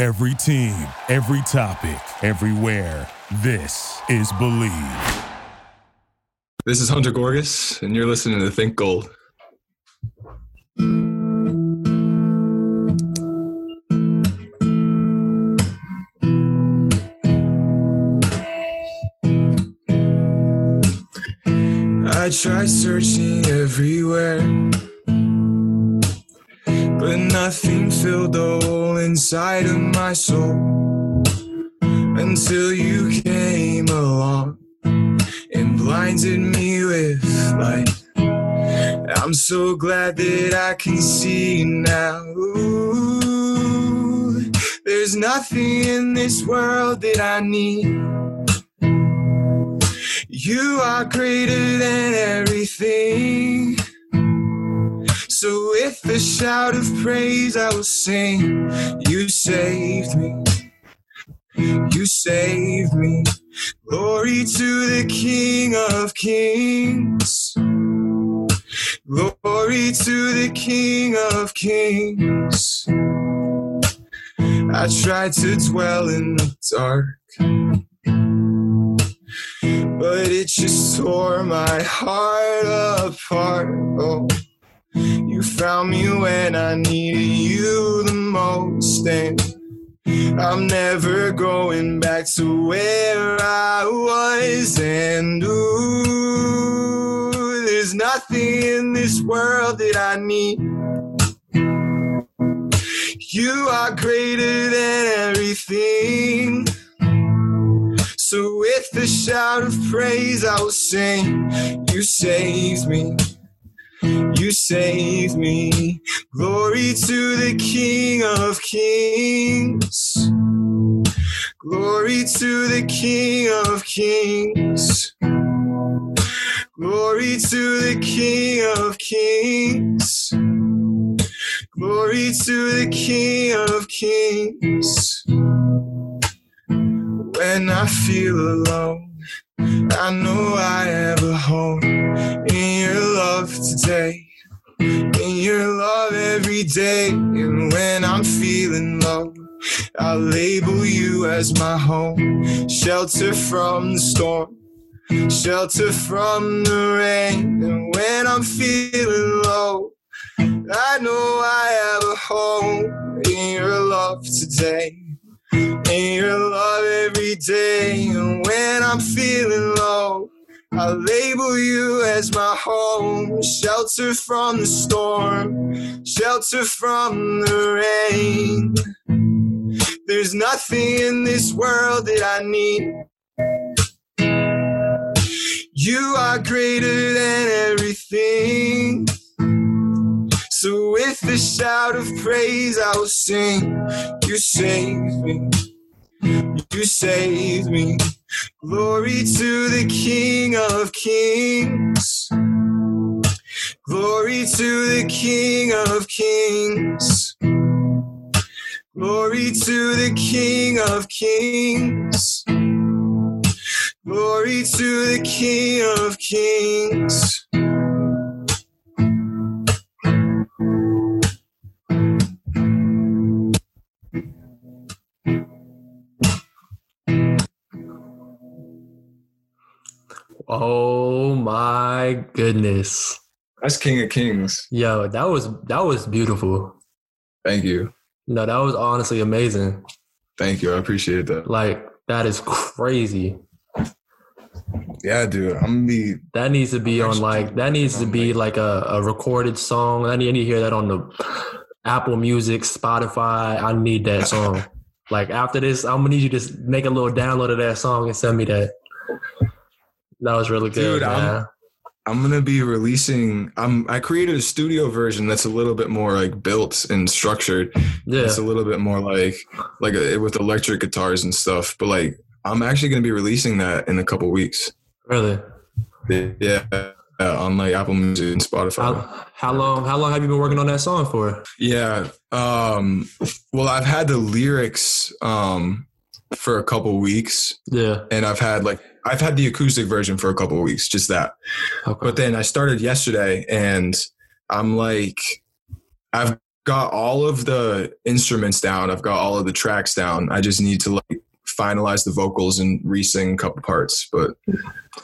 Every team, every topic, everywhere. This is Believe. This is Hunter Gorgas, and you're listening to Think Gold. I tried searching everywhere, but nothing filled the hole inside of my soul until you came along and blinded me with light. I'm so glad that I can see now. Ooh, there's nothing in this world that I need. You are greater than everything. So if a shout of praise, I will sing. You saved me. You saved me. Glory to the King of Kings. Glory to the King of Kings. I tried to dwell in the dark, but it just tore my heart apart. Oh, you found me when I needed you the most, and I'm never going back to where I was. And ooh, there's nothing in this world that I need. You are greater than everything. So with a shout of praise, I will sing. You saved me. You saved me. Glory to the King of Kings. Glory to the King of Kings. Glory to the King of Kings. Glory to the King of Kings. When I feel alone, I know I have a home in your love today. In your love every day. And when I'm feeling low, I'll label you as my home. Shelter from the storm, shelter from the rain. And when I'm feeling low, I know I have a home in your love today. In your love every day. And when I'm feeling low, I label you as my home. Shelter from the storm, shelter from the rain. There's nothing in this world that I need. You are greater than everything. So with a shout of praise, I will sing. You saved me. You saved me. Glory to the King of Kings. Glory to the King of Kings. Glory to the King of Kings. Glory to the King of Kings. My goodness. That's King of Kings. Yo, that was that was beautiful. Thank you. No, that was honestly amazing. Thank you. I appreciate that. Like that is crazy. Yeah, dude. I'm gonna be That needs to be on like that needs to be like a, a recorded song. I need, I need to hear that on the Apple Music, Spotify. I need that song. like after this, I'm gonna need you to just make a little download of that song and send me that. That was really good, Dude, I'm- gonna be releasing. I'm. I created a studio version that's a little bit more like built and structured. Yeah. It's a little bit more like like a, with electric guitars and stuff. But like, I'm actually gonna be releasing that in a couple weeks. Really? Yeah, uh, on like Apple Music and Spotify. How, how long? How long have you been working on that song for? Yeah. Um. Well, I've had the lyrics um for a couple weeks, Yeah. and I've had like I've had the acoustic version for a couple of weeks, just that. Okay. But then I started yesterday and I'm like, I've got all of the instruments down. I've got all of the tracks down. I just need to like finalize the vocals and re-sing a couple parts. But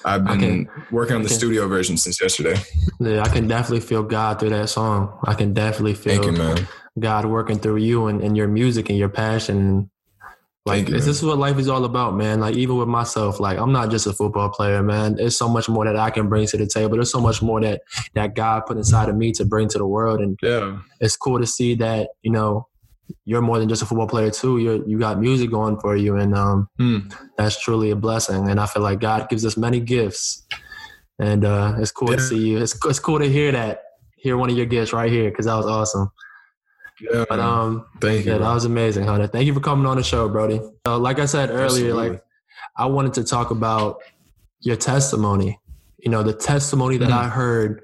I've been can- working on the can- studio version since yesterday. yeah, I can definitely feel God through that song. I can definitely feel you. God working through you and, and your music and your passion. Like you, this, this is what life is all about, man. Like even with myself, like I'm not just a football player, man. There's so much more that I can bring to the table. There's so much more that that God put inside of me to bring to the world, and Yeah. it's cool to see that you know you're more than just a football player too. You you got music going for you, and um, Hmm. that's truly a blessing. And I feel like God gives us many gifts, and uh, it's cool to see you. It's it's cool to hear that, hear one of your gifts right here, because that was awesome. Yeah. But um, Thank you. that was amazing, Hunter. Thank you for coming on the show, Brody. Uh, like I said earlier, Absolutely. like I wanted to talk about your testimony. You know, the testimony that Mhm. I heard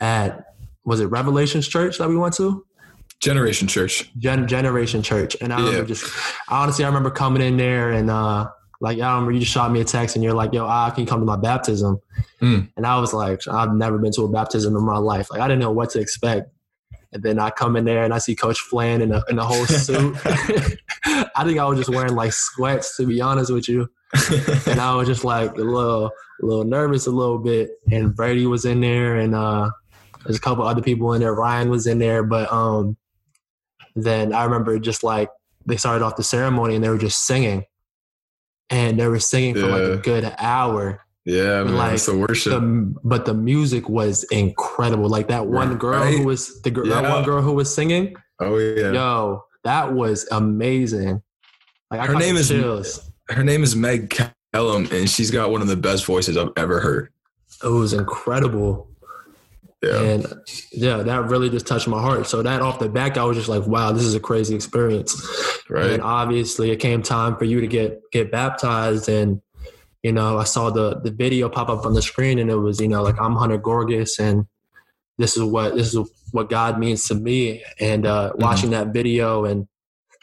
at was it Revelations Church that we went to? Generation Church. Gen- Generation Church. And I Yeah. remember just honestly, I remember coming in there and uh like I remember you just shot me a text and you're like, "Yo, I can come to my baptism." Mm. And I was like, I've never been to a baptism in my life. Like I didn't know what to expect. And then I come in there and I see Coach Flan in a in a whole suit. I think I was just wearing like sweats to be honest with you. And I was just like a little a little nervous a little bit. And Brady was in there and uh there's a couple other people in there. Ryan was in there, but um then I remember just like they started off the ceremony and they were just singing. And they were singing for like a good hour. Yeah, man. Like, it's the worship. The, but the music was incredible. Like that one Right. girl who was the gir- that one girl who was singing. oh yeah. Yo, that was amazing. Like I Her name is- chills. Her name is Meg Kellum, and she's got one of the best voices I've ever heard. It was incredible. Yeah. And yeah, that really just touched my heart. So that off the back, I was just like, wow, this is a crazy experience. right. And obviously it came time for you to get get baptized and you know, I saw the the video pop up on the screen and it was, you know, like I'm Hunter Gorgas and this is what this is what God means to me. And uh watching that video and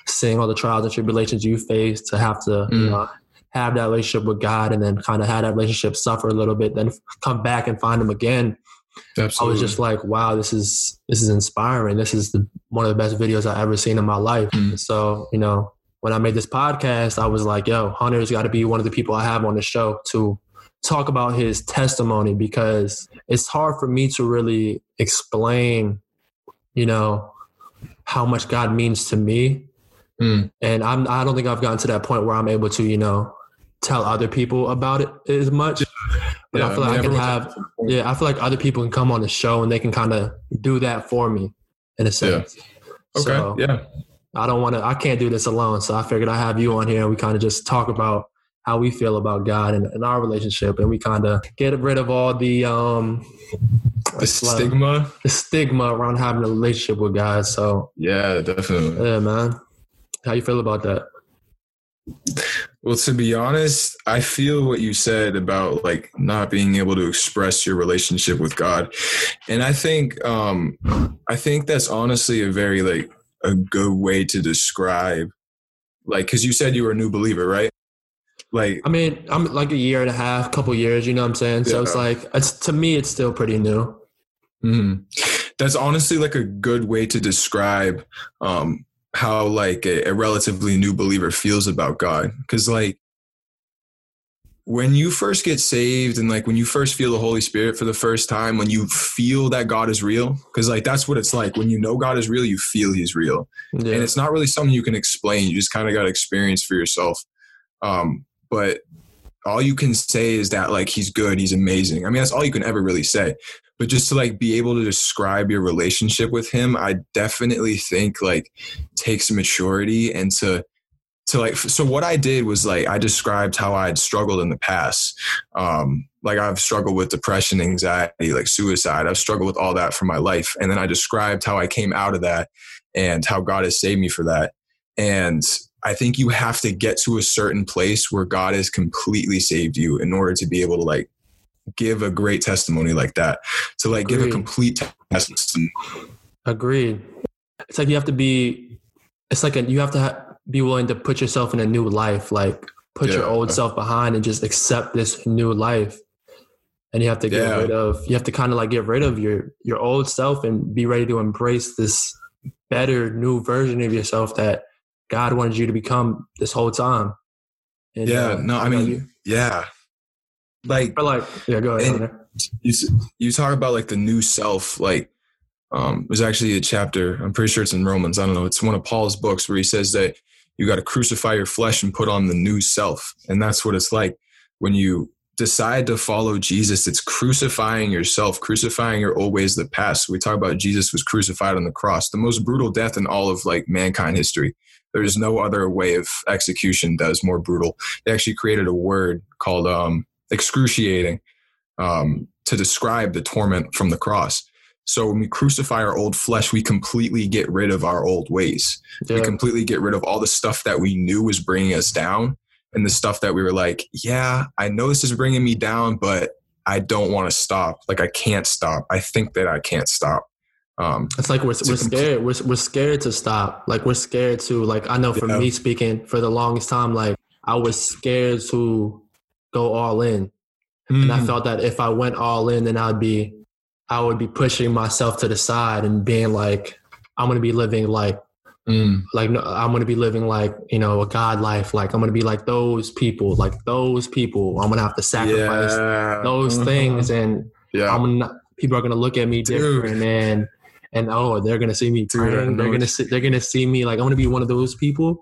seeing all the trials and tribulations you faced to have to, you Mm. know, have that relationship with God and then kind of have that relationship suffer a little bit, then come back and find him again. Absolutely. I was just like, wow, this is this is inspiring. This is the, one of the best videos I've ever seen in my life. Mm. So, you know, when I made this podcast, I was like, yo, Hunter's got to be one of the people I have on the show to talk about his testimony because it's hard for me to really explain, you know, how much God means to me. Mm. And I'm I don't think I've gotten to that point where I'm able to, you know, tell other people about it as much. But I feel like I, mean, can have yeah, I feel like other people can come on the show and they can kind of do that for me in a sense. Okay. So yeah. I don't want to. I can't do this alone. So I figured I have you on here and we kind of just talk about how we feel about God and, and our relationship, and we kind of get rid of all the um The stigma. the stigma around having a relationship with God. So Yeah, definitely. yeah, man, how you feel about that? Well, to be honest, I feel what you said about like not being able to express your relationship with God. And I think um I think that's honestly a very like a good way to describe like cuz you said you were a new believer, right? Like I mean, I'm like a year and a half, couple years. You know what I'm saying? So it's like it's to me, it's still pretty new. mhm. that's honestly like a good way to describe um how like a, a relatively new believer feels about God cuz like when you first get saved and like when you first feel the holy spirit for the first time when you feel that god is real because like that's what it's like. When you know god is real you feel he's real. Yeah. and it's not really something you can explain. You just kind of got to experience for yourself. Um but all you can say is that like he's good he's amazing. I mean that's all you can ever really say. But just to like be able to describe your relationship with him i definitely think like takes maturity and to to like so what i did was like i described how i'd struggled in the past um like I've struggled with depression, anxiety, like suicide. I've struggled with all that for my life. And then I described how I came out of that and how God has saved me for that. And I think you have to get to a certain place where God has completely saved you in order to be able to like give a great testimony like that. To like give a complete testimony. Agreed. It's like you have to be. It's like a, you have to ha- be willing to put yourself in a new life, like put your old self behind and just accept this new life. And you have to get Yeah. rid of. You have to kind of like get rid of your your old self and be ready to embrace this better new version of yourself that God wanted you to become this whole time. And, Yeah, uh, no, I mean, you- yeah. Like I like yeah. Go ahead. You you talk about like the new self like um there's actually a chapter i'm pretty sure it's in romans i don't know it's one of paul's books where he says that you got to crucify your flesh and put on the new self. And that's what it's like when you decide to follow jesus it's crucifying yourself crucifying your old ways of the past. We talk about jesus was crucified on the cross the most brutal death in all of like mankind history. There's no other way of execution that is more brutal. They actually created a word called um excruciating um, to describe the torment from the cross. So when we crucify our old flesh, we completely get rid of our old ways. We completely get rid of all the stuff that we knew was bringing us down and the stuff that we were like, yeah, I know this is bringing me down, but I don't want to stop. Like I can't stop. I think that I can't stop. Um, It's like we're, we're scared. We're, we're scared to stop. Like we're scared to like. I know for Yeah. me speaking, for the longest time, like I was scared to go all in, and Mm. I felt that if I went all in, then I'd be, I would be pushing myself to the side and being like, I'm gonna be living like, mm, like no, I'm gonna be living like you know a God life. Like I'm gonna be like those people, like those people. I'm gonna have to sacrifice yeah. those Uh-huh. things and Yeah. I'm not, people are gonna look at me Dude. different and and oh they're gonna see me Dude, praying. They're gonna see, they're gonna see me like I'm gonna be one of those people.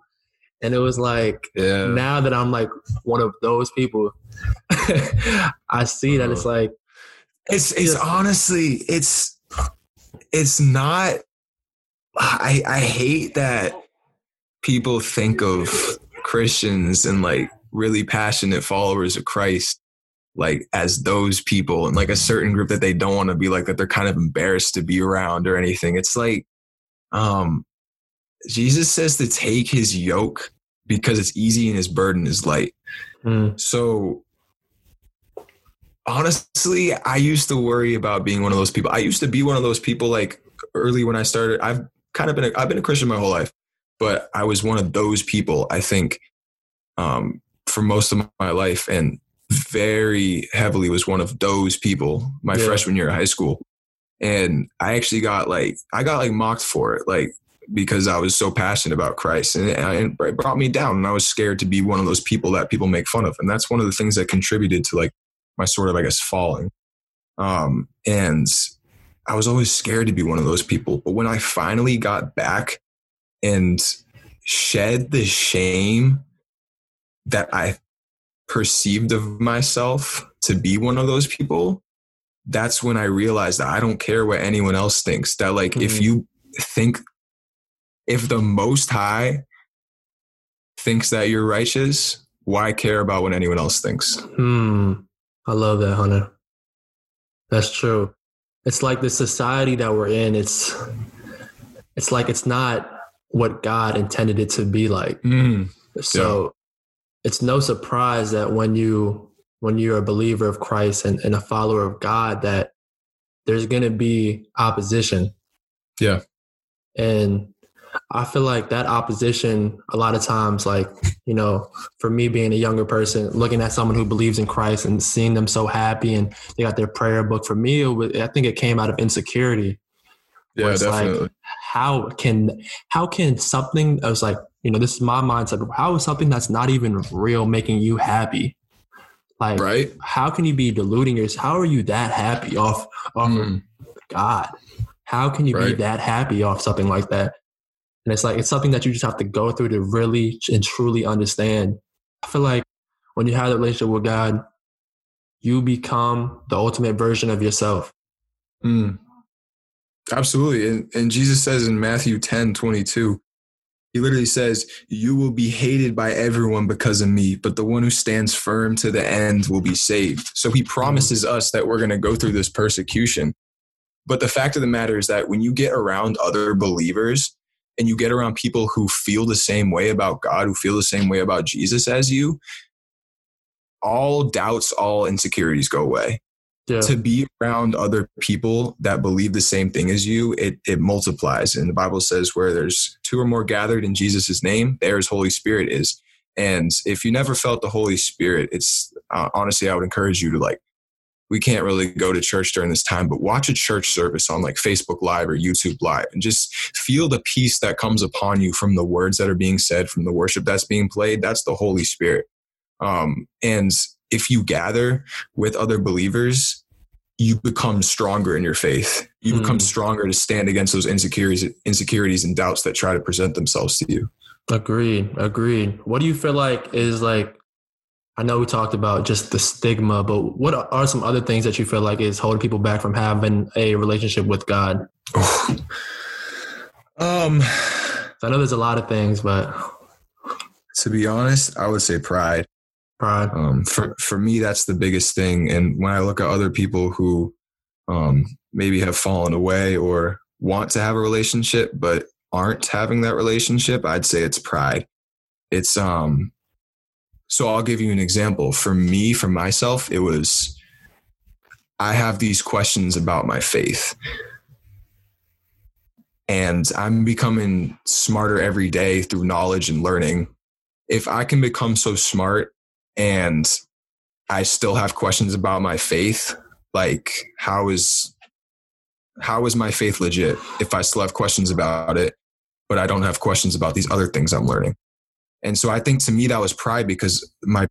And it was like yeah. now that I'm like one of those people, I see that it's like It's it's Yes. honestly it's it's not I I hate that people think of Christians and like really passionate followers of Christ like as those people and like a certain group that they don't want to be like that they're kind of embarrassed to be around or anything. It's like um Jesus says to take his yoke because it's easy and his burden is light. mm, So honestly, I used to worry about being one of those people. I used to be one of those people like early when I started. I've kind of been a, I've been a Christian my whole life, but I was one of those people. I think um, for most of my life, and very heavily was one of those people my Yeah. freshman year of high school. And I actually got like I got like mocked for it, like because I was so passionate about Christ, and it, and it brought me down. And I was scared to be one of those people that people make fun of, and that's one of the things that contributed to like my sort of I guess falling. Um, and I was always scared to be one of those people. But when I finally got back and shed the shame that I perceived of myself to be one of those people, that's when I realized that I don't care what anyone else thinks. That like if Mhm. you think if the most high thinks that you're righteous, why care about what anyone else thinks? hmm. I love that, Hunter. That's true. It's like the society that we're in. It's it's like it's not what God intended it to be like. Mm, So it's no surprise that when you when you're a believer of Christ and, and a follower of God that there's gonna be opposition. Yeah. And I feel like that opposition a lot of times like, you know, for me being a younger person, looking at someone who believes in Christ and seeing them so happy and they got their prayer book for me, it was, I think it came out of insecurity yeah, it's like- definitely. how can how can something I was like, you know, this is my mindset. How is something that's not even real making you happy? Like right? how can you be deluding yourself? How are you that happy off off of Mm, God? How can you be that happy off something like that? And it's like it's something that you just have to go through to really and truly understand. I feel like when you have a relationship with God, you become the ultimate version of yourself. mm. Absolutely. And, and Jesus says in Matthew 10 22, He literally says, You will be hated by everyone because of me, but the one who stands firm to the end will be saved. So he promises us that we're going to go through this persecution. But the fact of the matter is that when you get around other believers and you get around people who feel the same way about God, who feel the same way about Jesus as you, all doubts, all insecurities go away. Yeah. To be around other people that believe the same thing as you, it, it multiplies. And the Bible says, where there's two or more gathered in Jesus' name, there his Holy Spirit is. And if you never felt the Holy Spirit, it's uh, honestly, I would encourage you to like, we can't really go to church during this time, but watch a church service on like Facebook Live or YouTube Live and just feel the peace that comes upon you from the words that are being said, from the worship that's being played. That's the Holy Spirit. Um, and if you gather with other believers, you become stronger in your faith. You become Mm. stronger to stand against those insecurities, insecurities and doubts that try to present themselves to you. Agreed. Agreed. What do you feel like is like? I know we talked about just the stigma, but what are some other things that you feel like is holding people back from having a relationship with God? um, So I know there's a lot of things, but to be honest, I would say pride. pride. Um, for for me, that's the biggest thing. And when I look at other people who um, maybe have fallen away or want to have a relationship but aren't having that relationship, I'd say it's pride. It's um. So I'll give you an example. For me, for myself, it was. I have these questions about my faith. And I'm becoming smarter every day through knowledge and learning. If I can become so smart and I still have questions about my faith. Like, how is how is my faith legit if I still have questions about it, but I don't have questions about these other things I'm learning? And so I think to me that was pride because my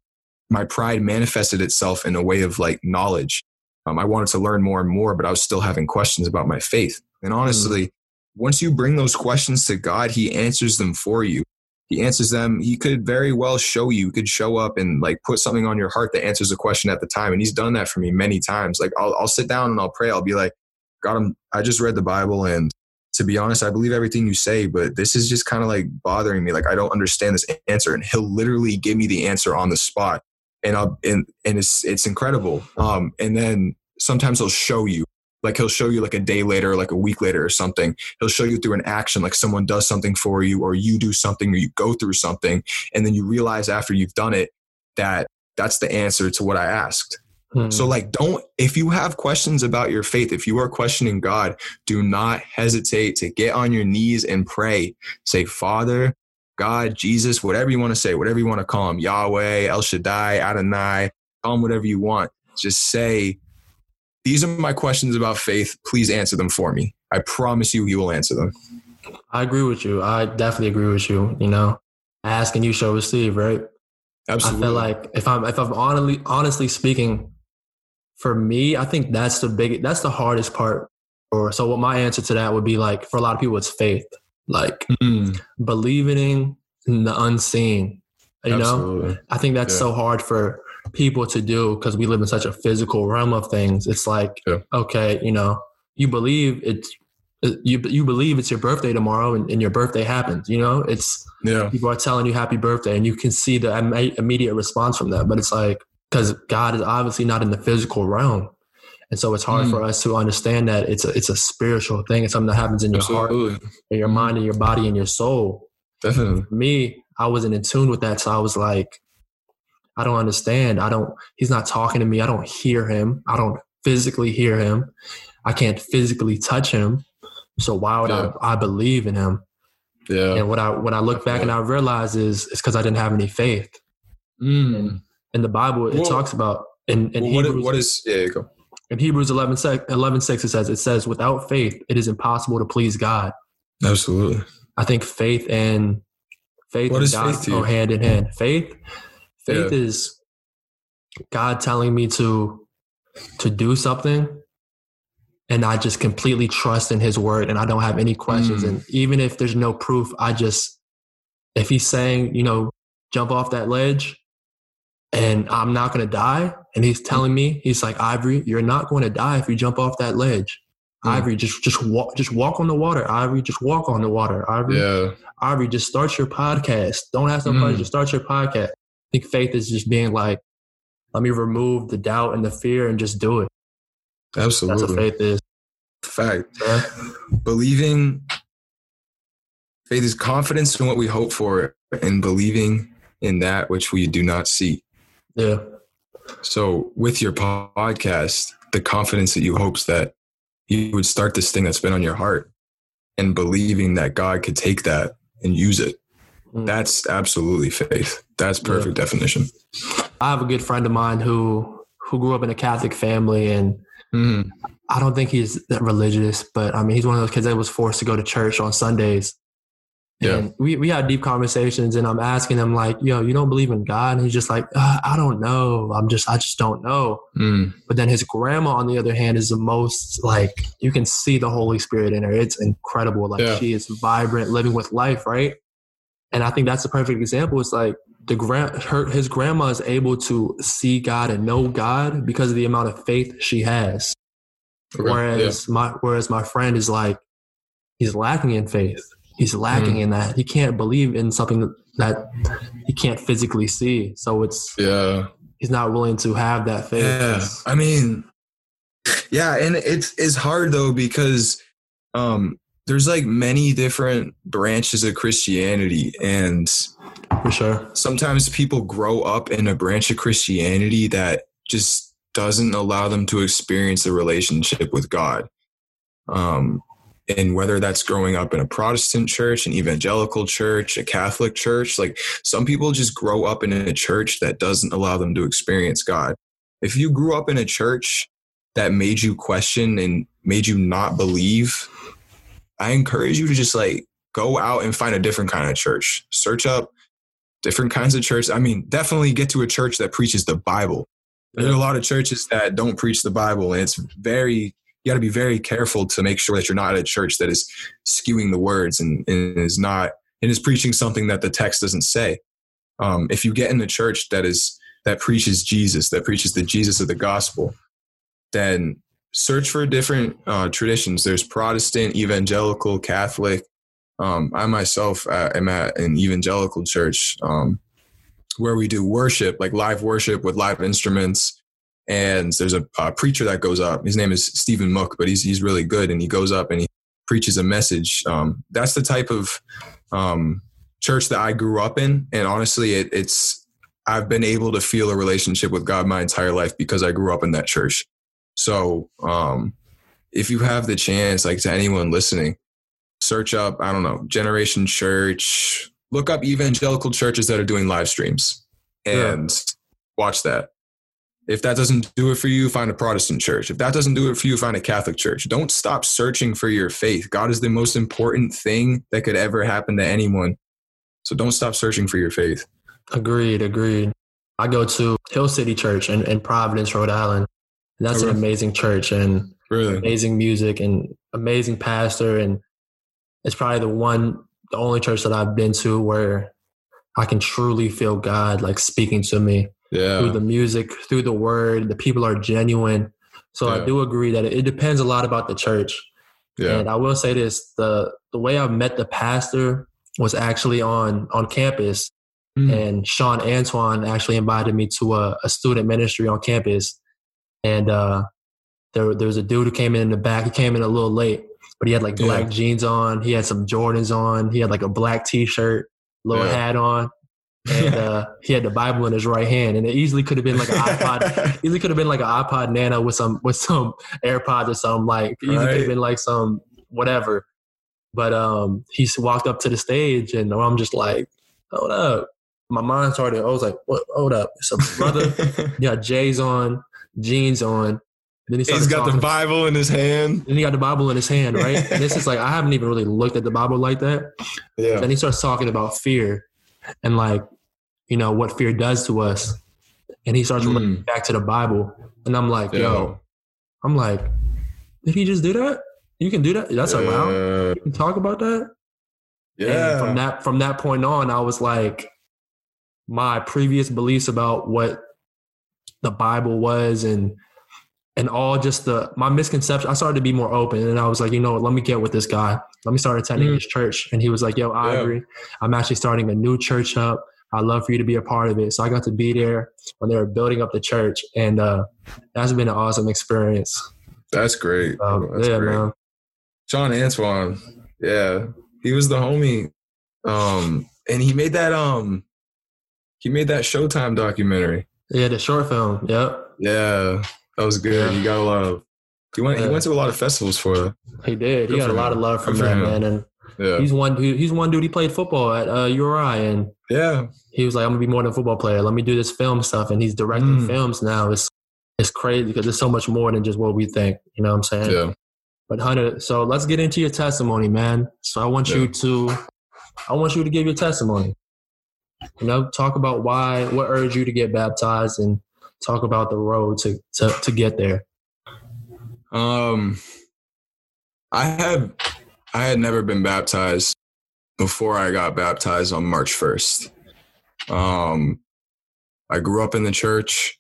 my pride manifested itself in a way of like knowledge. Um, I wanted to learn more and more, but I was still having questions about my faith. And honestly, once you bring those questions to God, He answers them for you. He answers them he could very well show you he could show up and like put something on your heart that answers a question at the time. And he's done that for me many times. Like i'll, I'll sit down and i'll pray. I'll be like god I'm, i just read the bible and to be honest i believe everything you say but this is just kind of like bothering me. Like i don't understand this answer and he'll literally give me the answer on the spot and i'll and, and it's it's incredible. Um and then sometimes he'll show you like he'll show you like a day later like a week later or something. He'll show you through an action like someone does something for you or you do something or you go through something and then you realize after you've done it that that's the answer to what i asked Hmm. so like don't if you have questions about your faith if you are questioning god do not hesitate to get on your knees and pray say father god jesus whatever you want to say whatever you want to call him yahweh el shaddai adonai call him whatever you want just say these are my questions about faith please answer them for me i promise you he will answer them I agree with you. I definitely agree with you. You know, ask and you shall receive, right? absolutely I feel like if I'm if I'm honestly honestly speaking, for me, I think that's the big that's the hardest part. Or so what my answer to that would be like for a lot of people it's faith. Like Mm, believing in the unseen. You know? I think that's Yeah. so hard for people to do because we live in such a physical realm of things. It's like, Yeah. okay, you know, you believe it's you you believe it's your birthday tomorrow and, and your birthday happens. You know, it's yeah people are telling you happy birthday and you can see the imme- immediate response from that. But it's like because God is obviously not in the physical realm. And so it's hard Mm. for us to understand that it's a, it's a spiritual thing. It's something that happens in your heart, in your mind, in your body, in your soul definitely for me, I wasn't in tune with that. So I was like, I don't understand. I don't, he's not talking to me. I don't hear him. I don't physically hear him. I can't physically touch him. So why would Yeah. I, I believe in him? yeah And what I, when I look back and I realize is, it's because I didn't have any faith. Mm. In the Bible, it Well- talks about in, in Well, Hebrews, what is yeah you go in Hebrews 11, 11, 6, it says, it says, without faith, it is impossible to please God. absolutely I think faith and faith What and God faith go hand in hand. Faith, faith Yeah. is God telling me to to do something, and I just completely trust in His word, and I don't have any questions. Mm. And even if there's no proof, I just if He's saying, you know, jump off that ledge, and I'm not going to die, and He's telling me, He's like, Ivory, you're not going to die if you jump off that ledge. Mm. Ivory, just just walk, just walk on the water. Ivory, just walk on the water. Ivory, Yeah. Ivory, just start your podcast. Don't ask nobody, Mm. just start your podcast. I think faith is just being like, let me remove the doubt and the fear and just do it. Absolutely, That's what faith is. Fact. Yeah. Believing faith is confidence in what we hope for and believing in that which we do not see. Yeah. So with your podcast, the confidence that you hopes that you would start this thing that's been on your heart and believing that God could take that and use it. Mm. That's absolutely faith. That's perfect definition. I have a good friend of mine who who grew up in a Catholic family and Mhm. I don't think he's that religious, but I mean, he's one of those kids that was forced to go to church on Sundays. Yeah. And we, we had deep conversations and I'm asking him like, yo, you don't believe in God? And he's just like, uh, I don't know. I'm just, I just don't know. Mm. But then his grandma, on the other hand, is the most like, you can see the Holy Spirit in her. It's incredible. Like Yeah. she is vibrant, living with life. Right. And I think that's a perfect example. It's like the grand, her, his grandma is able to see God and know God because of the amount of faith she has. Okay. Whereas my whereas my friend is like he's lacking in faith. He's lacking Mm. in that. He can't believe in something that he can't physically see. So it's yeah. He's not willing to have that faith. Yeah, I mean, yeah, and it's it's hard though because um, there's like many different branches of Christianity, and for sure. sometimes people grow up in a branch of Christianity that just doesn't allow them to experience a relationship with God. Um, and whether that's growing up in a Protestant church, an evangelical church, a Catholic church, like some people just grow up in a church that doesn't allow them to experience God. If you grew up in a church that made you question and made you not believe, I encourage you to just like go out and find a different kind of church. Search up different kinds of church. I mean, definitely get to a church that preaches the Bible. There are a lot of churches that don't preach the Bible, and it's very you got to be very careful to make sure that you're not at a church that is skewing the words and, and is not and is preaching something that the text doesn't say. Um, if you get in a church that is that preaches Jesus, that preaches the Jesus of the gospel, then search for different uh, traditions. There's Protestant, evangelical, Catholic. Um, I myself uh, am at an evangelical church um, where we do worship, like live worship with live instruments. And there's a, uh preacher that goes up. His name is Stephen Mook, but he's he's really good, and he goes up and he preaches a message. Um, that's the type of um, church that I grew up in, and honestly, it, it's I've been able to feel a relationship with God my entire life because I grew up in that church. So, um, if you have the chance, like to anyone listening, search up, I don't know, Generation Church, look up evangelical churches that are doing live streams and watch that. If that doesn't do it for you, find a Protestant church. If that doesn't do it for you, find a Catholic church. Don't stop searching for your faith. God is the most important thing that could ever happen to anyone. So don't stop searching for your faith. Agreed, agreed. I go to Hill City Church in, in Providence, Rhode Island. And that's an amazing church and Really? amazing music and amazing pastor. And it's probably the one, the only church that I've been to where I can truly feel God like speaking to me through the music, through the word. The people are genuine. So I do agree that it, it depends a lot about the church. Yeah. And I will say this: the the way I met the pastor was actually on on campus, Mm. and Sean Antoine actually invited me to a, a student ministry on campus. And uh, there there was a dude who came in in the back. He came in a little late, but he had like black Yeah. jeans on. He had some Jordans on. He had like a black T-shirt, little Yeah. hat on. And uh, he had the Bible in his right hand, and it easily could have been like an iPod easily could have been like an iPod Nano with some with some AirPods or something. Like easily could have been like some whatever. But um, he walked up to the stage, and I'm just like, "Hold up!" My mind started. I was like, "What? Hold up!" It's a brother. yeah, Jay's on, jeans on. And then he He's got the Bible in his hand. Then he got the Bible in his hand, right? and this is like I haven't even really looked at the Bible like that. Yeah. Then he starts talking about fear and like, you know, what fear does to us. And he starts Mm. back to the Bible. And I'm like, Yeah. yo, I'm like, did he just do that? You can do that? That's allowed? You can talk about that? And Yeah. from that from that point on, I was like, my previous beliefs about what the Bible was and and all just the my misconception. I started to be more open, and I was like, you know, let me get with this guy. Let me start attending Mm. his church. And he was like, yo, I Yeah. agree. I'm actually starting a new church up. I'd love for you to be a part of it. So I got to be there when they were building up the church, and uh, that's been an awesome experience. That's great. Um, That's yeah, great. man. John Antoine. Yeah. He was the homie. Um, and he made that um he made that Showtime documentary. Yeah, the short film. Yep, Yeah. That was good. Yeah. He got a lot of he went he went to a lot of festivals for it. he did. He Good got a lot him. of love from that man, and Yeah. he's one dude. He's one dude. He played football at uh, URI, and Yeah. he was like, "I'm gonna be more than a football player. Let me do this film stuff." And he's directing Mm. films now. It's it's crazy because there's so much more than just what we think. You know what I'm saying? Yeah. But Hunter, so let's get into your testimony, man. So I want you to, I want you to give your testimony. You know, talk about why, what urged you to get baptized, and talk about the road to to, to get there. Um, I have I had never been baptized before I got baptized on March first. Um, I grew up in the church.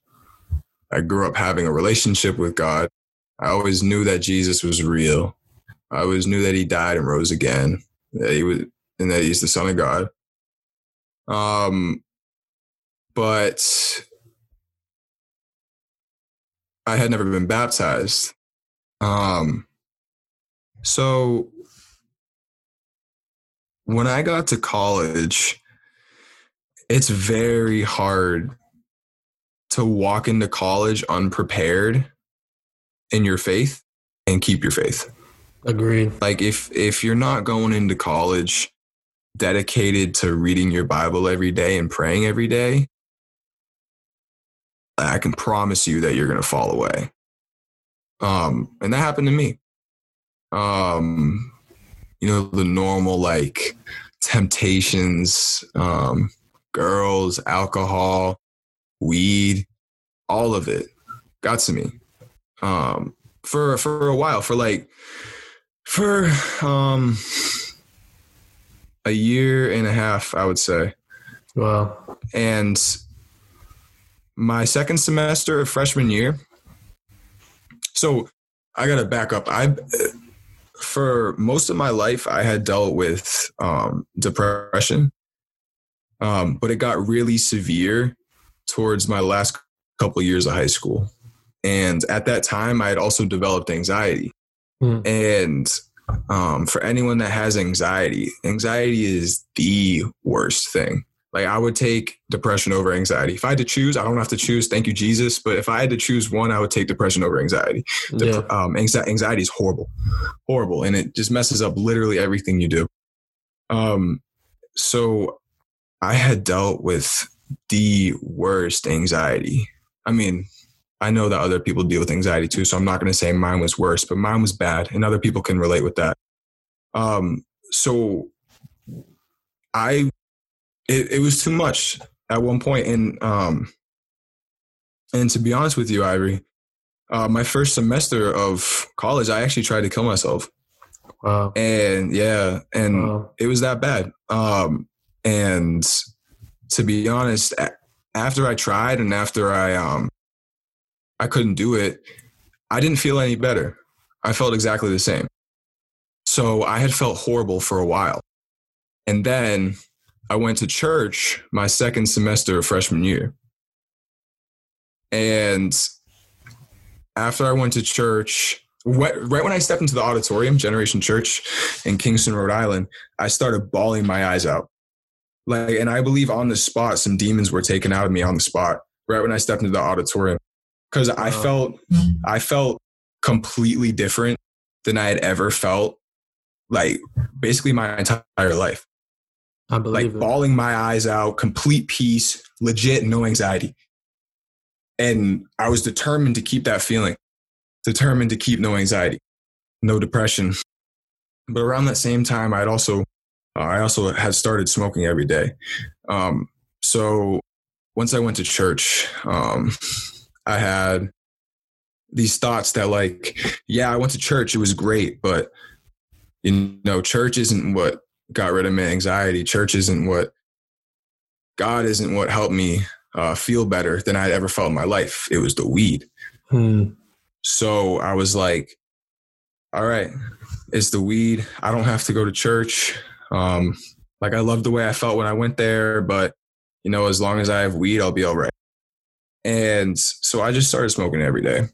I grew up having a relationship with God. I always knew that Jesus was real. I always knew that He died and rose again. That He was, and that He's the Son of God. Um, but I had never been baptized. Um, so when I got to college, it's very hard to walk into college unprepared in your faith and keep your faith. Agreed. Like if if you're not going into college dedicated to reading your Bible every day and praying every day, I can promise you that you're going to fall away. Um, and that happened to me. Um, you know, the normal like temptations, um, girls, alcohol, weed, all of it got to me. Um, for for a while, for like for um a year and a half, I would say. Well, And my second semester of freshman year. So I got to back up. I for most of my life I had dealt with um, depression, um, but it got really severe towards my last couple years of high school. And at that time, I had also developed anxiety. Hmm. And um, for anyone that has anxiety, anxiety is the worst thing. Like I would take depression over anxiety. If I had to choose, I don't have to choose. Thank you, Jesus. But if I had to choose one, I would take depression over anxiety. yeah, um, anxi- anxiety is horrible, horrible, and it just messes up literally everything you do. Um, so I had dealt with the worst anxiety. I mean, I know that other people deal with anxiety too, so I'm not going to say mine was worse, but mine was bad, and other people can relate with that. Um, so I, it, it was too much at one point, and um, and to be honest with you, Ivory, uh, my first semester of college, I actually tried to kill myself, wow, and yeah, and wow. it was that bad. Um, and to be honest, after I tried and after I um, I couldn't do it, I didn't feel any better. I felt exactly the same. So I had felt horrible for a while, and then I went to church my second semester of freshman year, and after I went to church, right, right when I stepped into the auditorium, Generation Church in Kingston, Rhode Island, I started bawling my eyes out. Like, and I believe on the spot, some demons were taken out of me on the spot right when I stepped into the auditorium because I felt, I felt completely different than I had ever felt, like basically my entire life. I Like it. bawling my eyes out, complete peace, legit, no anxiety. And I was determined to keep that feeling, determined to keep no anxiety, no depression. But around that same time, I'd also, uh, I also had started smoking every day. Um, so once I went to church, um, I had these thoughts that like, yeah, I went to church, it was great, but you know, church isn't what got rid of my anxiety. Church isn't what God isn't what helped me uh, feel better than I'd ever felt in my life. It was the weed. Hmm. So I was like, all right, it's the weed. I don't have to go to church. Um, like I love the way I felt when I went there, but you know, as long as I have weed, I'll be all right. And so I just started smoking every day.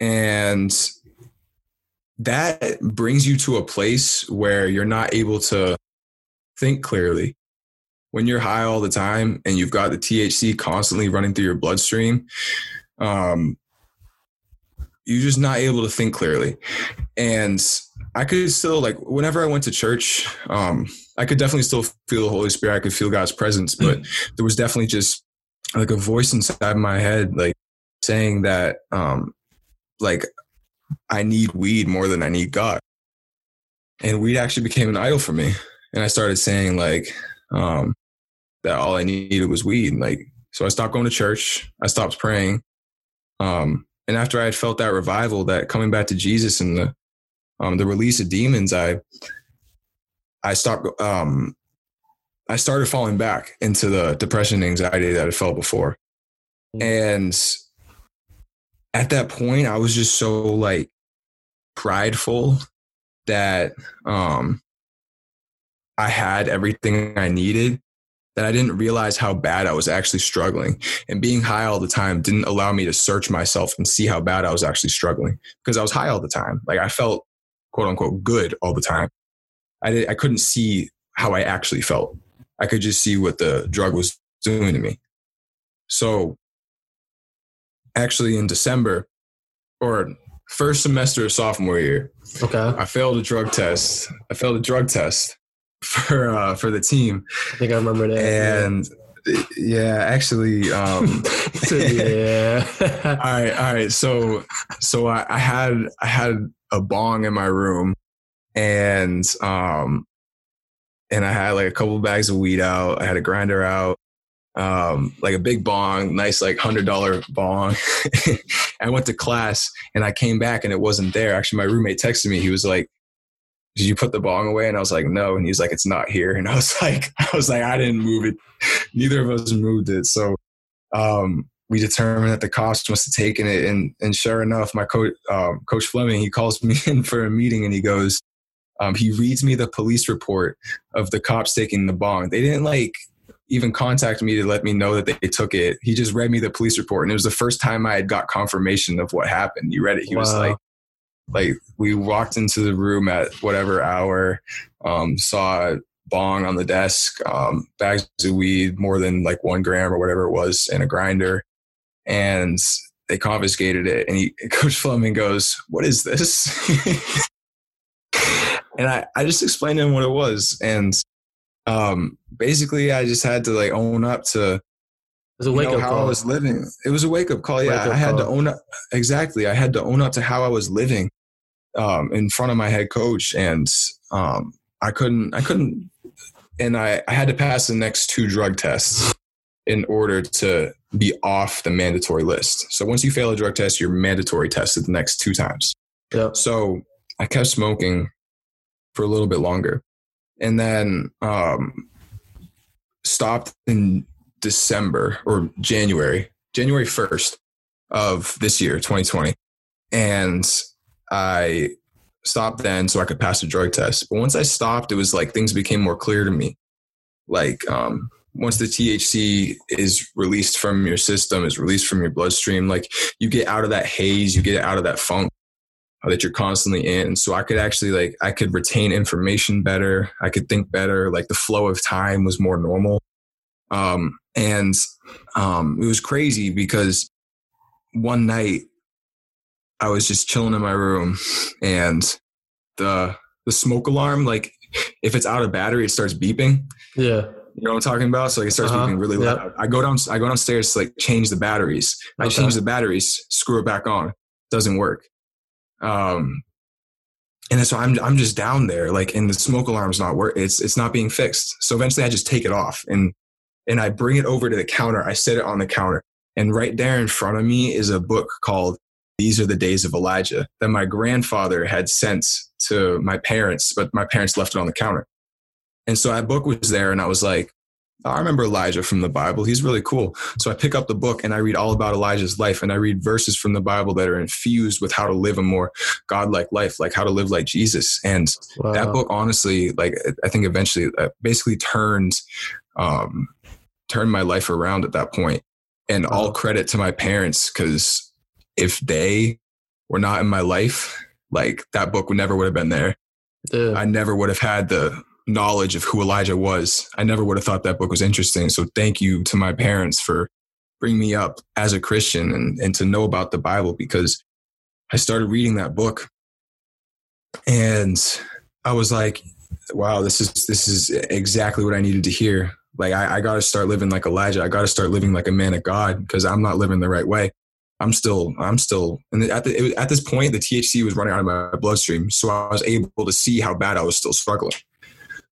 And that brings you to a place where you're not able to think clearly. When you're high all the time and you've got the THC constantly running through your bloodstream, um, you're just not able to think clearly. And I could still like whenever I went to church, um, I could definitely still feel the Holy Spirit. I could feel God's presence, but there was definitely just like a voice inside my head, like saying that, um, like I need weed more than I need God. And weed actually became an idol for me. And I started saying like um, that all I needed was weed. Like so I stopped going to church. I stopped praying. Um, and after I had felt that revival, that coming back to Jesus and the um, the release of demons, I I stopped um, I started falling back into the depression and anxiety that I felt before. And at that point i was just so like prideful that um i had everything i needed that i didn't realize how bad i was actually struggling. And being high all the time didn't allow me to search myself and see how bad i was actually struggling because i was high all the time. Like i felt quote unquote good all the time. I did, i couldn't see how i actually felt. I could just see what the drug was doing to me. So actually in December or first semester of sophomore year. Okay. I failed a drug test. I failed a drug test for uh, for the team. I think I remember that. And yeah, actually, um, yeah. all right, all right. So so I, I had I had a bong in my room, and um, and I had like a couple bags of weed out. I had a grinder out, um, like a big bong, nice like hundred dollar bong. I went to class and I came back and it wasn't there. Actually, my roommate texted me. He was like, "Did you put the bong away?" And I was like, "No." And he's like, "It's not here." And I was like, "I was like, I didn't move it. Neither of us moved it." So um, we determined that the cops must have taken it. And and sure enough, my coach, um, Coach Fleming, he calls me in for a meeting and he goes. Um, he reads me the police report of the cops taking the bong. They didn't like even contact me to let me know that they took it. He just read me the police report, and it was the first time I had got confirmation of what happened. He read it. He wow. was like, like we walked into the room at whatever hour, um, saw a bong on the desk, um, bags of weed, more than like one gram or whatever it was, and a grinder, and they confiscated it. And he, Coach Fleming goes, "What is this?" and I, I just explained to him what it was, and um, basically I just had to like own up to it was a wake know, up how call. I was living. It was a wake up call. Yeah, I had call. to own up. Exactly, I had to own up to how I was living um, in front of my head coach, and um, I couldn't. I couldn't. And I, I had to pass the next two drug tests in order to be off the mandatory list. So once you fail a drug test, you're mandatory tested the next two times. Yep. So I kept smoking for a little bit longer, and then um, stopped in December or January, January 1st of this year, 2020. And I stopped then so I could pass the drug test. But once I stopped, it was like things became more clear to me. Like, um, once the THC is released from your system, is released from your bloodstream, like you get out of that haze, you get out of that funk that you're constantly in. So I could actually like I could retain information better. I could think better. Like the flow of time was more normal. Um, and um, it was crazy because one night I was just chilling in my room and the the smoke alarm, like if it's out of battery, it starts beeping. Yeah. You know what I'm talking about? So like it starts Uh-huh. beeping really Yep. loud. I go down I go downstairs to like change the batteries. I change the batteries, screw it back on. Doesn't work. Um and so I'm I'm just down there, like and the smoke alarm's not work it's it's not being fixed. So eventually I just take it off and and I bring it over to the counter. I set it on the counter. And right there in front of me is a book called These Are the Days of Elijah that my grandfather had sent to my parents, but my parents left it on the counter. And so that book was there, and I was like, I remember Elijah from the Bible. He's really cool. So I pick up the book and I read all about Elijah's life and I read verses from the Bible that are infused with how to live a more godlike life, like how to live like Jesus. And wow. that book, honestly, like I think eventually uh, basically turned, um, turned my life around at that point. And wow. all credit to my parents because if they were not in my life, like that book would never would have been there. Yeah. I never would have had the knowledge of who Elijah was. I never would have thought that book was interesting. So thank you to my parents for bringing me up as a Christian and, and to know about the Bible because I started reading that book and I was like, wow, this is this is exactly what I needed to hear. Like I, I gotta start living like Elijah. I gotta start living like a man of God because I'm not living the right way. I'm still, I'm still, and at, the, at this point, the THC was running out of my bloodstream. So I was able to see how bad I was still struggling.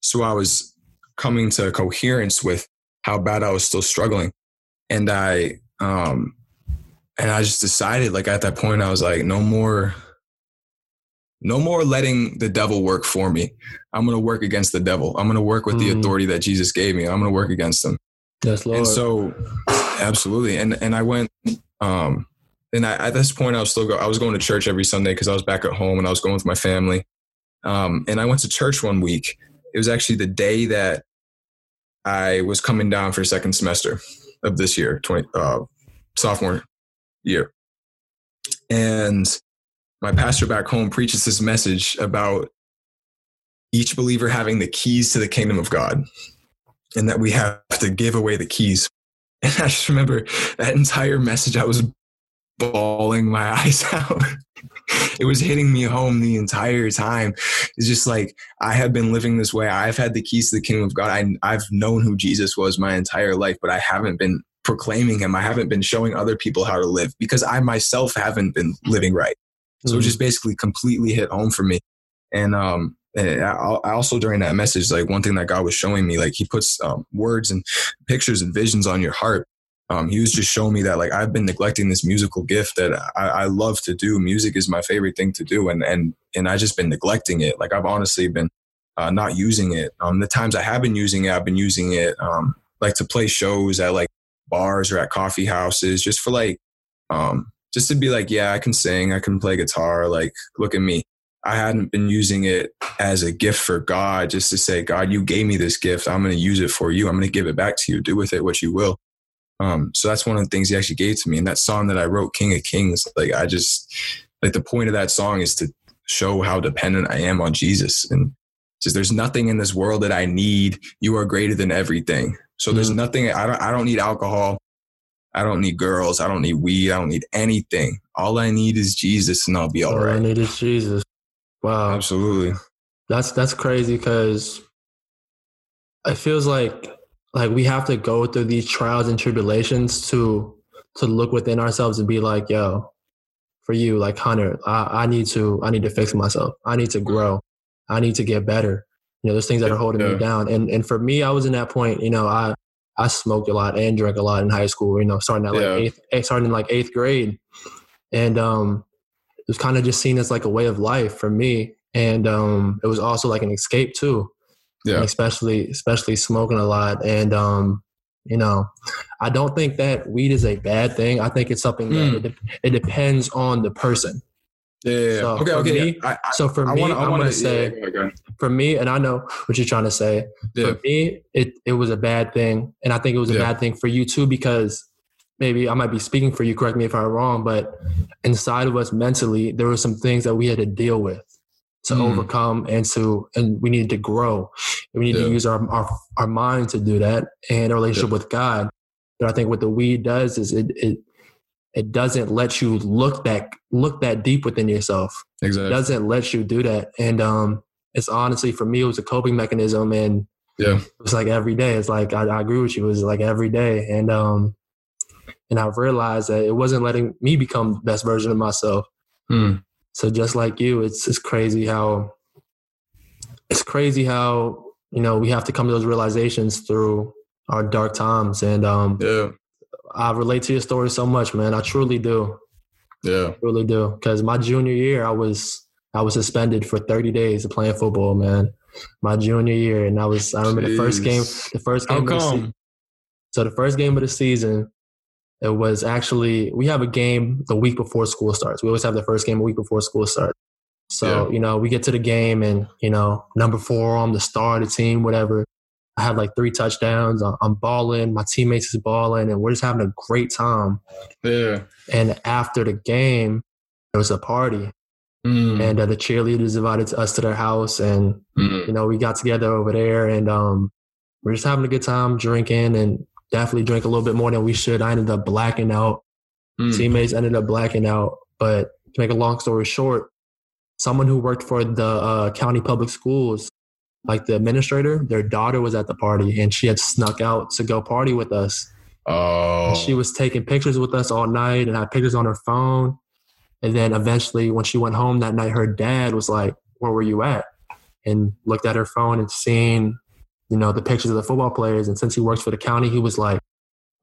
So I was coming to coherence with how bad I was still struggling. And I, um, and I just decided like at that point, I was like, no more, no more letting the devil work for me. I'm going to work against the devil. I'm going to work with mm. the authority that Jesus gave me. I'm going to work against them. Yes, Lord. And so, absolutely. And, and I went, um, and I, at this point, I was still go, I was going to church every Sunday because I was back at home and I was going with my family. Um, and I went to church one week. It was actually the day that I was coming down for second semester of this year, 20, uh, sophomore year. And my pastor back home preaches this message about each believer having the keys to the kingdom of God and that we have to give away the keys. And I just remember that entire message. I was bawling my eyes out. it was hitting me home the entire time. It's just like I have been living this way. I've had the keys to the kingdom of God. I, I've known who Jesus was my entire life, but I haven't been proclaiming him. I haven't been showing other people how to live because I myself haven't been living right. So mm-hmm. it just basically completely hit home for me. And um, and I, also during that message, like one thing that God was showing me, like He puts um, words and pictures and visions on your heart, um, he was just showing me that like I've been neglecting this musical gift that I, I, love to do. Music is my favorite thing to do, and and and I just been neglecting it. Like I've honestly been uh, not using it. Um, the times I have been using it, I've been using it um, like to play shows at like bars or at coffee houses, just for like um, just to be like, yeah, I can sing, I can play guitar. Like, look at me. I hadn't been using it as a gift for God, just to say, God, you gave me this gift. I'm going to use it for you. I'm going to give it back to you. Do with it what you will. Um, so that's one of the things he actually gave to me. And that song that I wrote, King of Kings, like I just like the point of that song is to show how dependent I am on Jesus. And says, there's nothing in this world that I need. You are greater than everything. So there's mm-hmm. nothing I don't I don't need alcohol. I don't need girls. I don't need weed. I don't need anything. All I need is Jesus and I'll be all, all right. I need is Jesus. Wow. Absolutely. That's that's crazy because it feels like like we have to go through these trials and tribulations to to look within ourselves and be like, yo, for you, like Hunter, I, I need to I need to fix myself. I need to grow. I need to get better. You know, there's things that are holding yeah. me down. And and for me, I was in that point, you know, I I smoked a lot and drank a lot in high school, you know, starting at like yeah. eighth eh, starting in like eighth grade. And um it was kind of just seen as like a way of life for me. And um it was also like an escape too yeah. especially especially smoking a lot. And um, you know, I don't think that weed is a bad thing. I think it's something mm. that it, it, depends on the person. Yeah. yeah, So okay. Okay. Me, I, I, so for I me, wanna, I going to say, yeah, for me, and I know what you're trying to say. Yeah. For me, it it was a bad thing, and I think it was a bad thing for you too because maybe I might be speaking for you. Correct me if I'm wrong, but inside of us mentally, there were some things that we had to deal with to mm. overcome and to and we need to grow we need yeah. to use our, our our mind to do that and a relationship yeah. with god but i think what the weed does is it it it doesn't let you look that look that deep within yourself exactly it doesn't let you do that and um it's honestly for me it was a coping mechanism and yeah it's like every day it's like I, I agree with you it was like every day and um and i've realized that it wasn't letting me become the best version of myself mm. So just like you, it's it's crazy how it's crazy how you know we have to come to those realizations through our dark times. And um, yeah, I relate to your story so much, man. I truly do. Yeah, I truly do. Because my junior year, I was I was suspended for 30 days of playing football, man. My junior year, and I was I remember Jeez. the first game. The first game. How come? So the first game of the season, it was actually we have a game the week before school starts. We always have the first game a week before school starts. So Yeah. you know we get to the game and you know number four, I'm the star of the team, whatever. I had like three touchdowns. I'm balling. My teammates is balling, and we're just having a great time. Yeah. And after the game, there was a party, Mm, and uh, the cheerleaders invited us to their house, and mm, you know we got together over there, and um, we're just having a good time drinking, and definitely drank a little bit more than we should. I ended up blacking out. mm. Teammates ended up blacking out, but to make a long story short, someone who worked for the uh, county public schools, like the administrator, their daughter was at the party, and she had snuck out to go party with us. Oh. She was taking pictures with us all night and had pictures on her phone. And then eventually, when she went home that night, her dad was like, Where were you at? And looked at her phone and seen, you know, the pictures of the football players. And since he works for the county, he was like,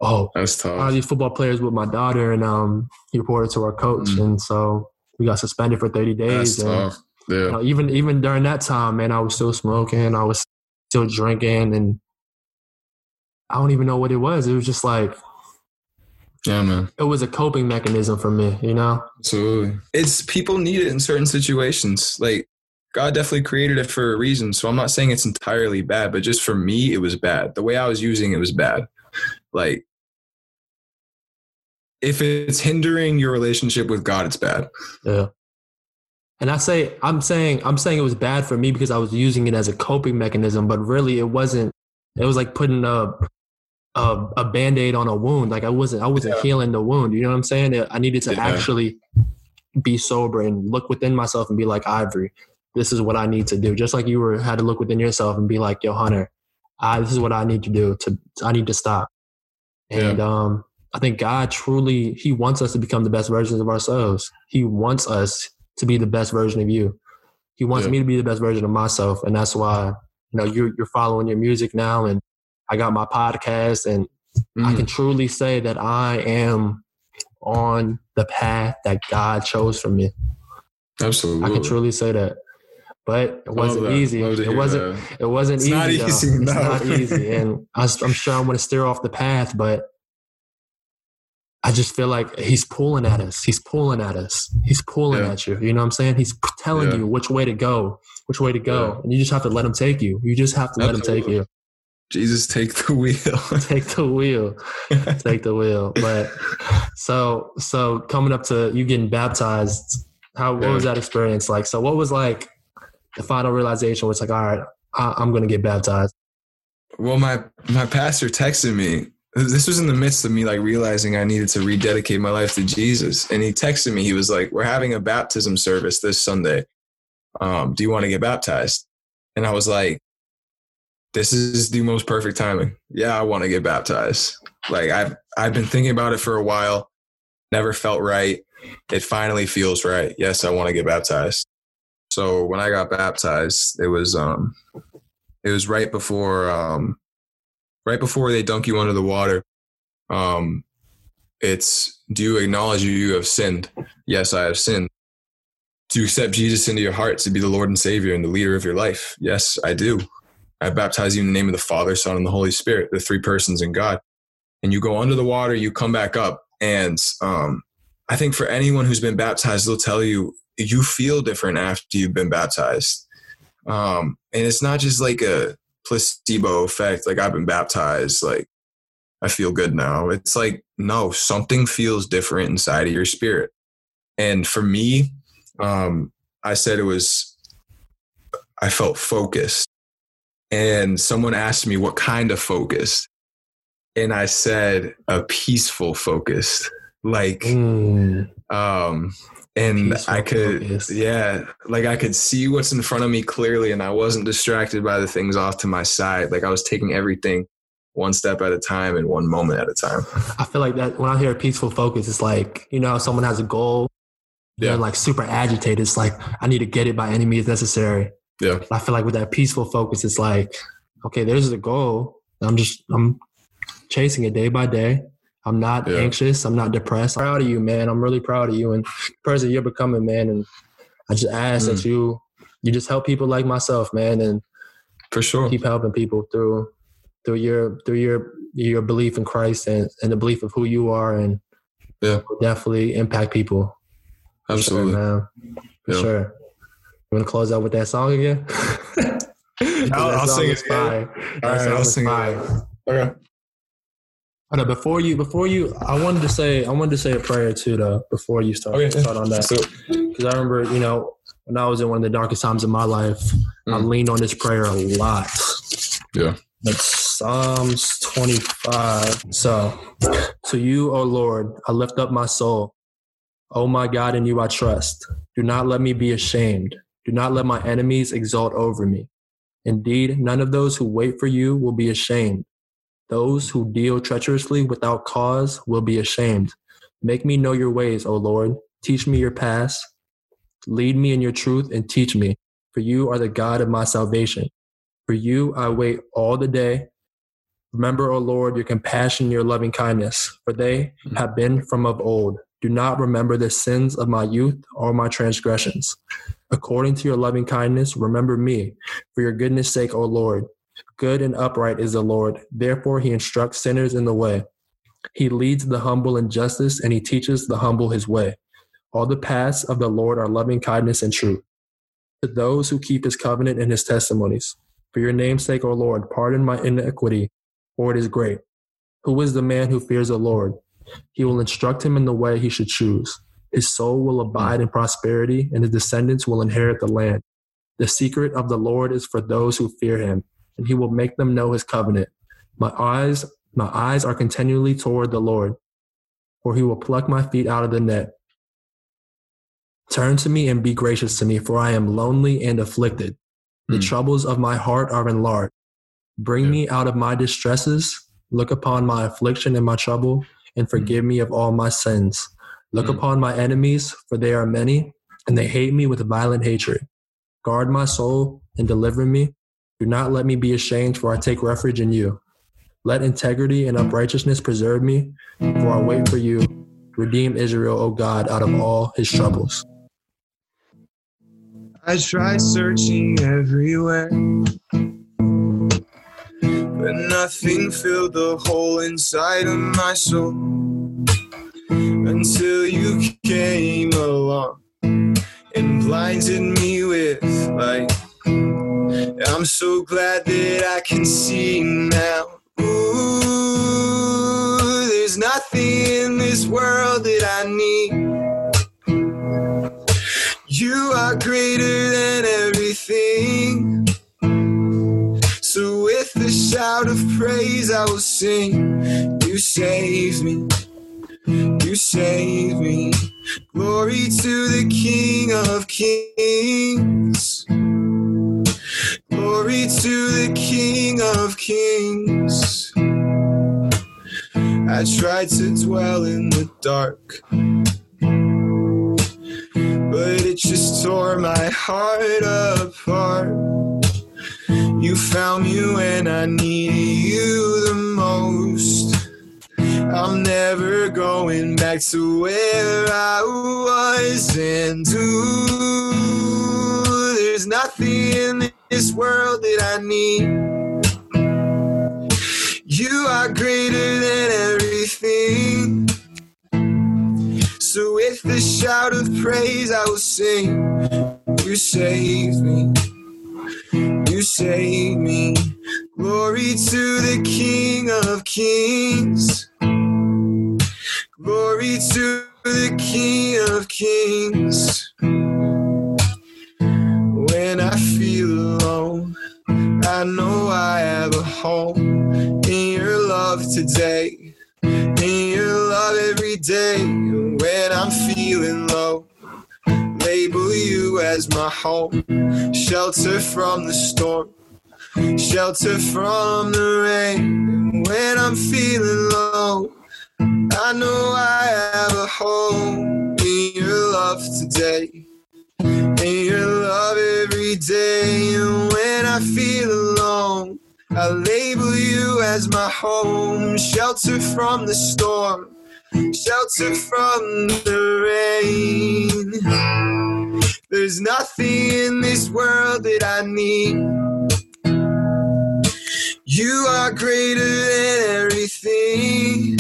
Oh, That's are tough. these football players with my daughter? And um, he reported to our coach. Mm. And so we got suspended for 30 days. That's and, tough. you Yeah. know, even even during that time, man, I was still smoking. I was still drinking, and I don't even know what it was. It was just like Yeah, man. it was a coping mechanism for me, you know. Absolutely. It's people need it in certain situations. Like God definitely created it for a reason. So I'm not saying it's entirely bad, but just for me, it was bad. The way I was using it was bad. Like if it's hindering your relationship with God, it's bad. Yeah. And I say I'm saying I'm saying it was bad for me because I was using it as a coping mechanism, but really it wasn't. It was like putting a a, a band aid on a wound. Like I wasn't I wasn't Yeah. healing the wound. You know what I'm saying? I needed to Yeah. actually be sober and look within myself and be like Ivory. This is what I need to do. Just like you were had to look within yourself and be like, Yo, Hunter, I this is what I need to do. To I need to stop. And um, I think God truly He wants us to become the best versions of ourselves. He wants us to be the best version of you. He wants Yeah. me to be the best version of myself, and that's why you know you're you're following your music now, and I got my podcast, and I Mm. can truly say that I am on the path that God chose for me. Absolutely. I can truly say that. But it wasn't easy. Love It wasn't. that. It wasn't It's easy. not easy, It's not easy, and I, am sure I'm going to steer off the path. But I just feel like he's pulling at us. He's pulling at us. He's pulling Yeah. at you. You know what I'm saying? He's telling Yeah. you which way to go, which way to go, Yeah. and you just have to let him take you. You just have to let him take you. Jesus, take the wheel. Take the wheel. take the wheel. But so so coming up to you getting baptized, how what was that experience like? So what was like the final realization? Was like, all right, I, I'm going to get baptized. Well, my my pastor texted me. This was in the midst of me like realizing I needed to rededicate my life to Jesus, and he texted me. He was like, "We're having a baptism service this Sunday. Um, do you want to get baptized?" And I was like, "This is the most perfect timing. Yeah, I want to get baptized. Like I've I've been thinking about it for a while. Never felt right. It finally feels right. Yes, I want to get baptized." So when I got baptized, it was um it was right before um right before they dunk you under the water. Um it's do you acknowledge you have sinned? Yes i have sinned. Do accept jesus into your heart to be the lord and savior and the leader of your life? Yes i do. I baptize you in the name of the father son and the holy spirit the three persons in god. And you go under the water you come back up and um i think for anyone who's been baptized they'll tell you you feel different after you've been baptized um, and it's not just like a placebo effect, like I've been baptized, like I feel good now. It's like, no, something feels different inside of your spirit. And for me, um, I said it was, I felt focused. And someone asked me what kind of focused. And I said a peaceful focused, like, Mm, um and Peaceful i could focus. yeah like i could see what's in front of me clearly and i wasn't distracted by the things off to my side like i was taking everything one step at a time and one moment at a time I feel like that when I hear peaceful focus, it's like you know someone has a goal, they're Yeah. like super agitated. It's like I need to get it by any means necessary. yeah I feel like with that peaceful focus, it's like, okay, there's the goal. I'm just I'm chasing it day by day. I'm not Yeah. anxious. I'm not depressed. I'm proud of you, man. I'm really proud of you and the person you're becoming, man. And I just ask that mm. you you just help people like myself, man, and for sure keep helping people through through your through your your belief in Christ and, and the belief of who you are and Yeah. definitely impact people. Absolutely. Sure, man. For Yeah. sure. You want to close out with that song again? I'll- That I'll sing it. That All right, I'll sing it fire. Okay. Oh, no, before you, before you, I wanted to say, I wanted to say a prayer too, though. Before you start, Okay. start on that, So, because I remember, you know, when I was in one of the darkest times of my life, I Mm. leaned on this prayer a lot. Yeah. It's Psalms 25. So, to you, O Lord, I lift up my soul. O my God, in you I trust. Do not let me be ashamed. Do not let my enemies exult over me. Indeed, none of those who wait for you will be ashamed. Those who deal treacherously without cause will be ashamed. Make me know your ways, O Lord. Teach me your paths. Lead me in your truth and teach me, for you are the God of my salvation. For you I wait all the day. Remember, O Lord, your compassion your loving kindness, for they have been from of old. Do not remember the sins of my youth or my transgressions. According to your loving kindness, remember me, for your goodness' sake, O Lord. Good and upright is the Lord. Therefore, he instructs sinners in the way. He leads the humble in justice, and he teaches the humble his way. All the paths of the Lord are loving kindness and truth. To those who keep his covenant and his testimonies. For your name's sake, O Lord, pardon my iniquity, for it is great. Who is the man who fears the Lord? He will instruct him in the way he should choose. His soul will abide in prosperity, and his descendants will inherit the land. The secret of the Lord is for those who fear him, and he will make them know his covenant. My eyes, my eyes are continually toward the Lord, for he will pluck my feet out of the net. Turn to me and be gracious to me, for I am lonely and afflicted. The Hmm. troubles of my heart are enlarged. Bring Yeah. me out of my distresses. Look upon my affliction and my trouble, and forgive me of all my sins. Look Hmm. upon my enemies, for they are many, and they hate me with violent hatred. Guard my soul and deliver me. Do not let me be ashamed, for I take refuge in you. Let integrity and uprightness preserve me, for I wait for you. Redeem Israel, O God, out of all his troubles. I tried searching everywhere, but nothing filled the hole inside of my soul until you came along and blinded me with light. I'm so glad that I can see now. Ooh, there's nothing in this world that I need. You are greater than everything. So with a shout of praise, I will sing. You saved me. You saved me. Glory to the King of Kings. Glory to the King of Kings. I tried to dwell in the dark but it just tore my heart apart. You found me when I needed you the most. I'm never going back to where I was, and ooh, there's nothing in this world that I need. You are greater than everything. So with a shout of praise, I will sing. You saved me. You saved me. Glory to the King of Kings. Glory to the King of Kings. Home in your love today in your love every day. When I'm feeling low, label you as my home, shelter from the storm, shelter from the rain. When I'm feeling low, I know I have a home in your love today. In your love every day, and when I feel alone, I label you as my home, shelter from the storm, shelter from the rain. There's nothing in this world that I need. You are greater than everything.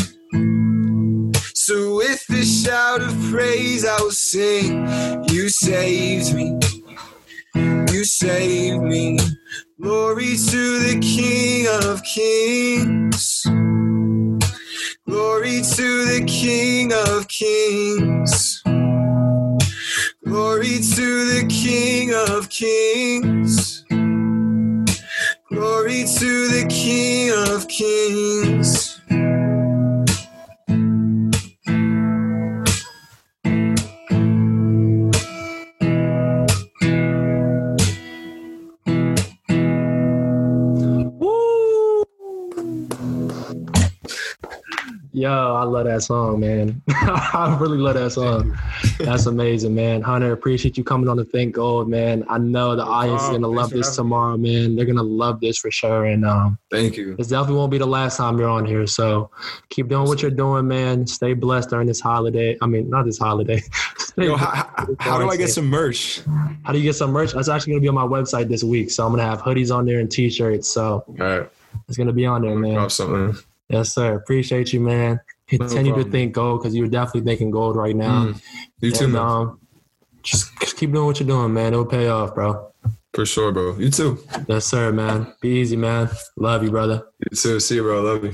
So with a shout of praise, I will sing. You saved me. You saved me. Glory to the King of Kings. Glory to the King of Kings. Glory to the King of Kings. That song, man. I really love that song. That's amazing, man. Hunter, appreciate you coming on to Think Gold, man. I know the audience is Oh, gonna love this tomorrow, man. They're gonna love this for sure. And um, Thank you. this definitely won't be the last time you're on here. So keep doing what you're doing, man. Stay blessed during this holiday. I mean, not this holiday. Yo, how, how, do I get some merch? How do you get some merch? That's actually gonna be on my website this week. So I'm gonna have hoodies on there and t-shirts. So All right, it's gonna be on there, man. drop something. Yes, sir. Appreciate you, man. Continue to think gold because you're definitely thinking gold right now. Mm. You too, and, man. um, just, just keep doing what you're doing, man. It'll pay off, bro. For sure, bro. You too. Yes, sir, man. Be easy, man. Love you, brother. You too. See you, bro. Love you.